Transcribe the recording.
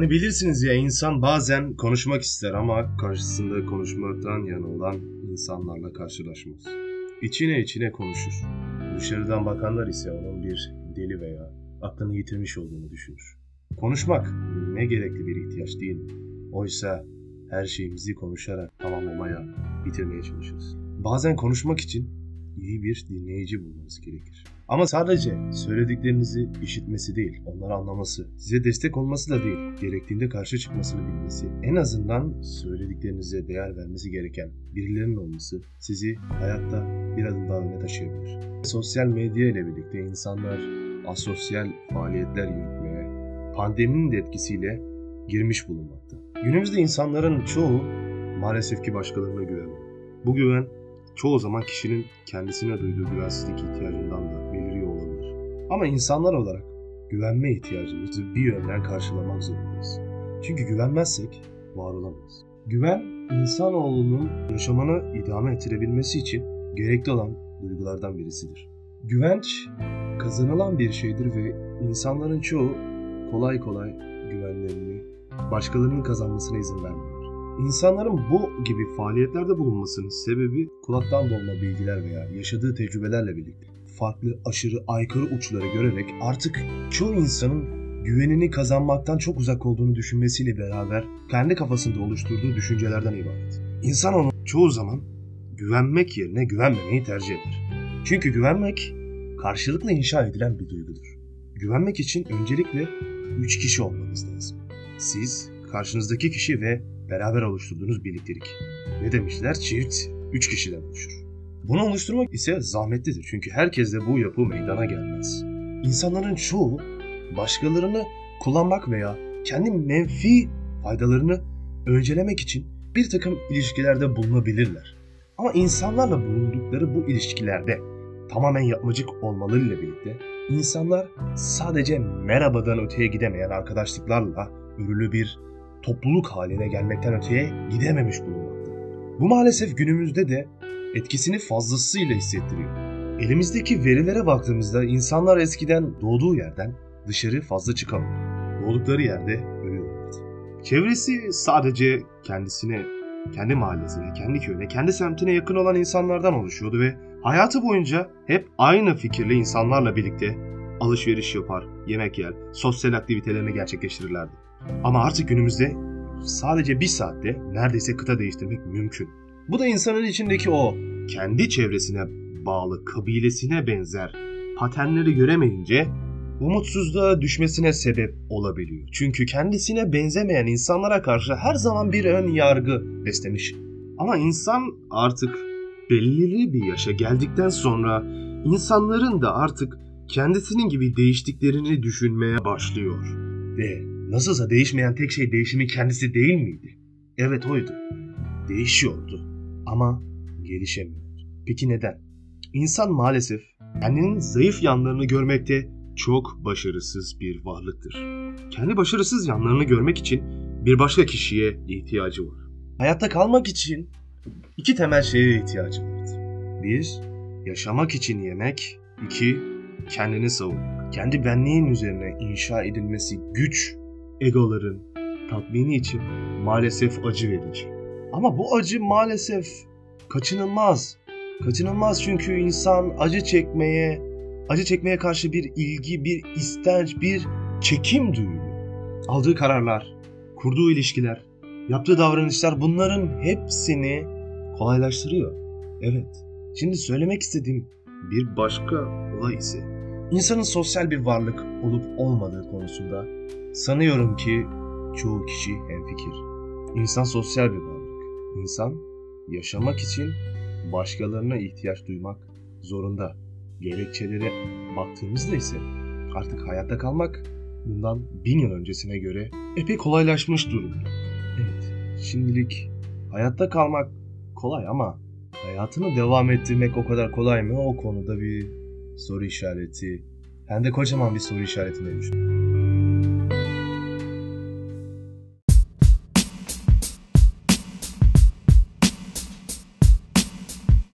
Hani bilirsiniz ya insan bazen konuşmak ister ama karşısında konuşmaktan yana olan insanlarla karşılaşmaz. İçine içine konuşur. Dışarıdan bakanlar ise onun bir deli veya aklını yitirmiş olduğunu düşünür. Konuşmak ne gerekli bir ihtiyaç değil? Oysa her şeyimizi konuşarak tamamlamaya, bitirmeye çalışırız. Bazen konuşmak için iyi bir dinleyici bulmanız gerekir. Ama sadece söylediklerinizi işitmesi değil, onları anlaması, size destek olması da değil, gerektiğinde karşı çıkmasını bilmesi, en azından söylediklerinize değer vermesi gereken birilerinin olması sizi hayatta bir adım daha öne taşıyabilir. Sosyal medya ile birlikte insanlar asosyal faaliyetler yürütmeye, pandeminin de etkisiyle girmiş bulunmakta. Günümüzde insanların çoğu maalesef ki başkalarına güvenmiyor. Bu güven çoğu zaman kişinin kendisine duyduğu güvensizlik ihtiyacından da beliriyor olabilir. Ama insanlar olarak güvenme ihtiyacımızı bir yönden karşılamak zorundayız. Çünkü güvenmezsek var olamayız. Güven, insanoğlunun yaşamını idame ettirebilmesi için gerekli olan duygulardan birisidir. Güvenç kazanılan bir şeydir ve insanların çoğu kolay kolay güvenlerini başkalarının kazanmasına izin vermiyor. İnsanların bu gibi faaliyetlerde bulunmasının sebebi kulaktan dolma bilgiler veya yaşadığı tecrübelerle birlikte farklı aşırı aykırı uçları görerek artık çoğu insanın güvenini kazanmaktan çok uzak olduğunu düşünmesiyle beraber kendi kafasında oluşturduğu düşüncelerden ibaret. İnsan onu çoğu zaman güvenmek yerine güvenmemeyi tercih eder. Çünkü güvenmek karşılıklı inşa edilen bir duygudur. Güvenmek için öncelikle 3 kişi olmanız lazım. Siz, karşınızdaki kişi ve beraber oluşturduğunuz birliktelik. Ne demişler? Çift 3 kişiden oluşur. Bunu oluşturmak ise zahmetlidir. Çünkü herkes de bu yapı meydana gelmez. İnsanların çoğu başkalarını kullanmak veya kendi menfi faydalarını öncelemek için bir takım ilişkilerde bulunabilirler. Ama insanlarla bulundukları bu ilişkilerde tamamen yapmacık olmalarıyla birlikte insanlar sadece merhabadan öteye gidemeyen arkadaşlıklarla örülü bir topluluk haline gelmekten öteye gidememiş bulunmakta. Bu maalesef günümüzde de etkisini fazlasıyla hissettiriyor. Elimizdeki verilere baktığımızda insanlar eskiden doğduğu yerden dışarı fazla çıkamıyor. Doğdukları yerde ölüyorlardı. Çevresi sadece kendisine, kendi mahallesine, kendi köyüne, kendi semtine yakın olan insanlardan oluşuyordu ve hayatı boyunca hep aynı fikirli insanlarla birlikte alışveriş yapar, yemek yer, sosyal aktivitelerini gerçekleştirirlerdi. Ama artık günümüzde sadece bir saatte neredeyse kıta değiştirmek mümkün. Bu da insanın içindeki o kendi çevresine bağlı kabilesine benzer paternleri göremeyince umutsuzluğa düşmesine sebep olabiliyor. Çünkü kendisine benzemeyen insanlara karşı her zaman bir ön yargı beslemiş. Ama insan artık belirli bir yaşa geldikten sonra insanların da artık kendisinin gibi değiştiklerini düşünmeye başlıyor. Ve nasılsa değişmeyen tek şey değişimi kendisi değil miydi? Evet oydu. Değişiyordu ama gelişemiyordu. Peki neden? İnsan maalesef kendinin zayıf yanlarını görmekte çok başarısız bir varlıktır. Kendi başarısız yanlarını görmek için bir başka kişiye ihtiyacı var. Hayatta kalmak için iki temel şeye ihtiyacı vardı. Bir, yaşamak için yemek. iki kendini savunmak. Kendi benliğin üzerine inşa edilmesi güç, egoların tatmini için maalesef acı verici. Ama bu acı maalesef kaçınılmaz. Kaçınılmaz çünkü insan acı çekmeye, acı çekmeye karşı bir ilgi, bir istenç, bir çekim duyuyor. Aldığı kararlar, kurduğu ilişkiler, yaptığı davranışlar bunların hepsini kolaylaştırıyor. Evet. Şimdi söylemek istediğim bir başka olay ise insanın sosyal bir varlık olup olmadığı konusunda sanıyorum ki çoğu kişi hemfikir. İnsan sosyal bir varlık. İnsan yaşamak için başkalarına ihtiyaç duymak zorunda. Gerekçelere baktığımızda ise artık hayatta kalmak bundan bin yıl öncesine göre epey kolaylaşmış durumda. Evet, şimdilik hayatta kalmak kolay ama hayatını devam ettirmek o kadar kolay mı? O konuda bir soru işareti hem de kocaman bir soru işareti mevcut.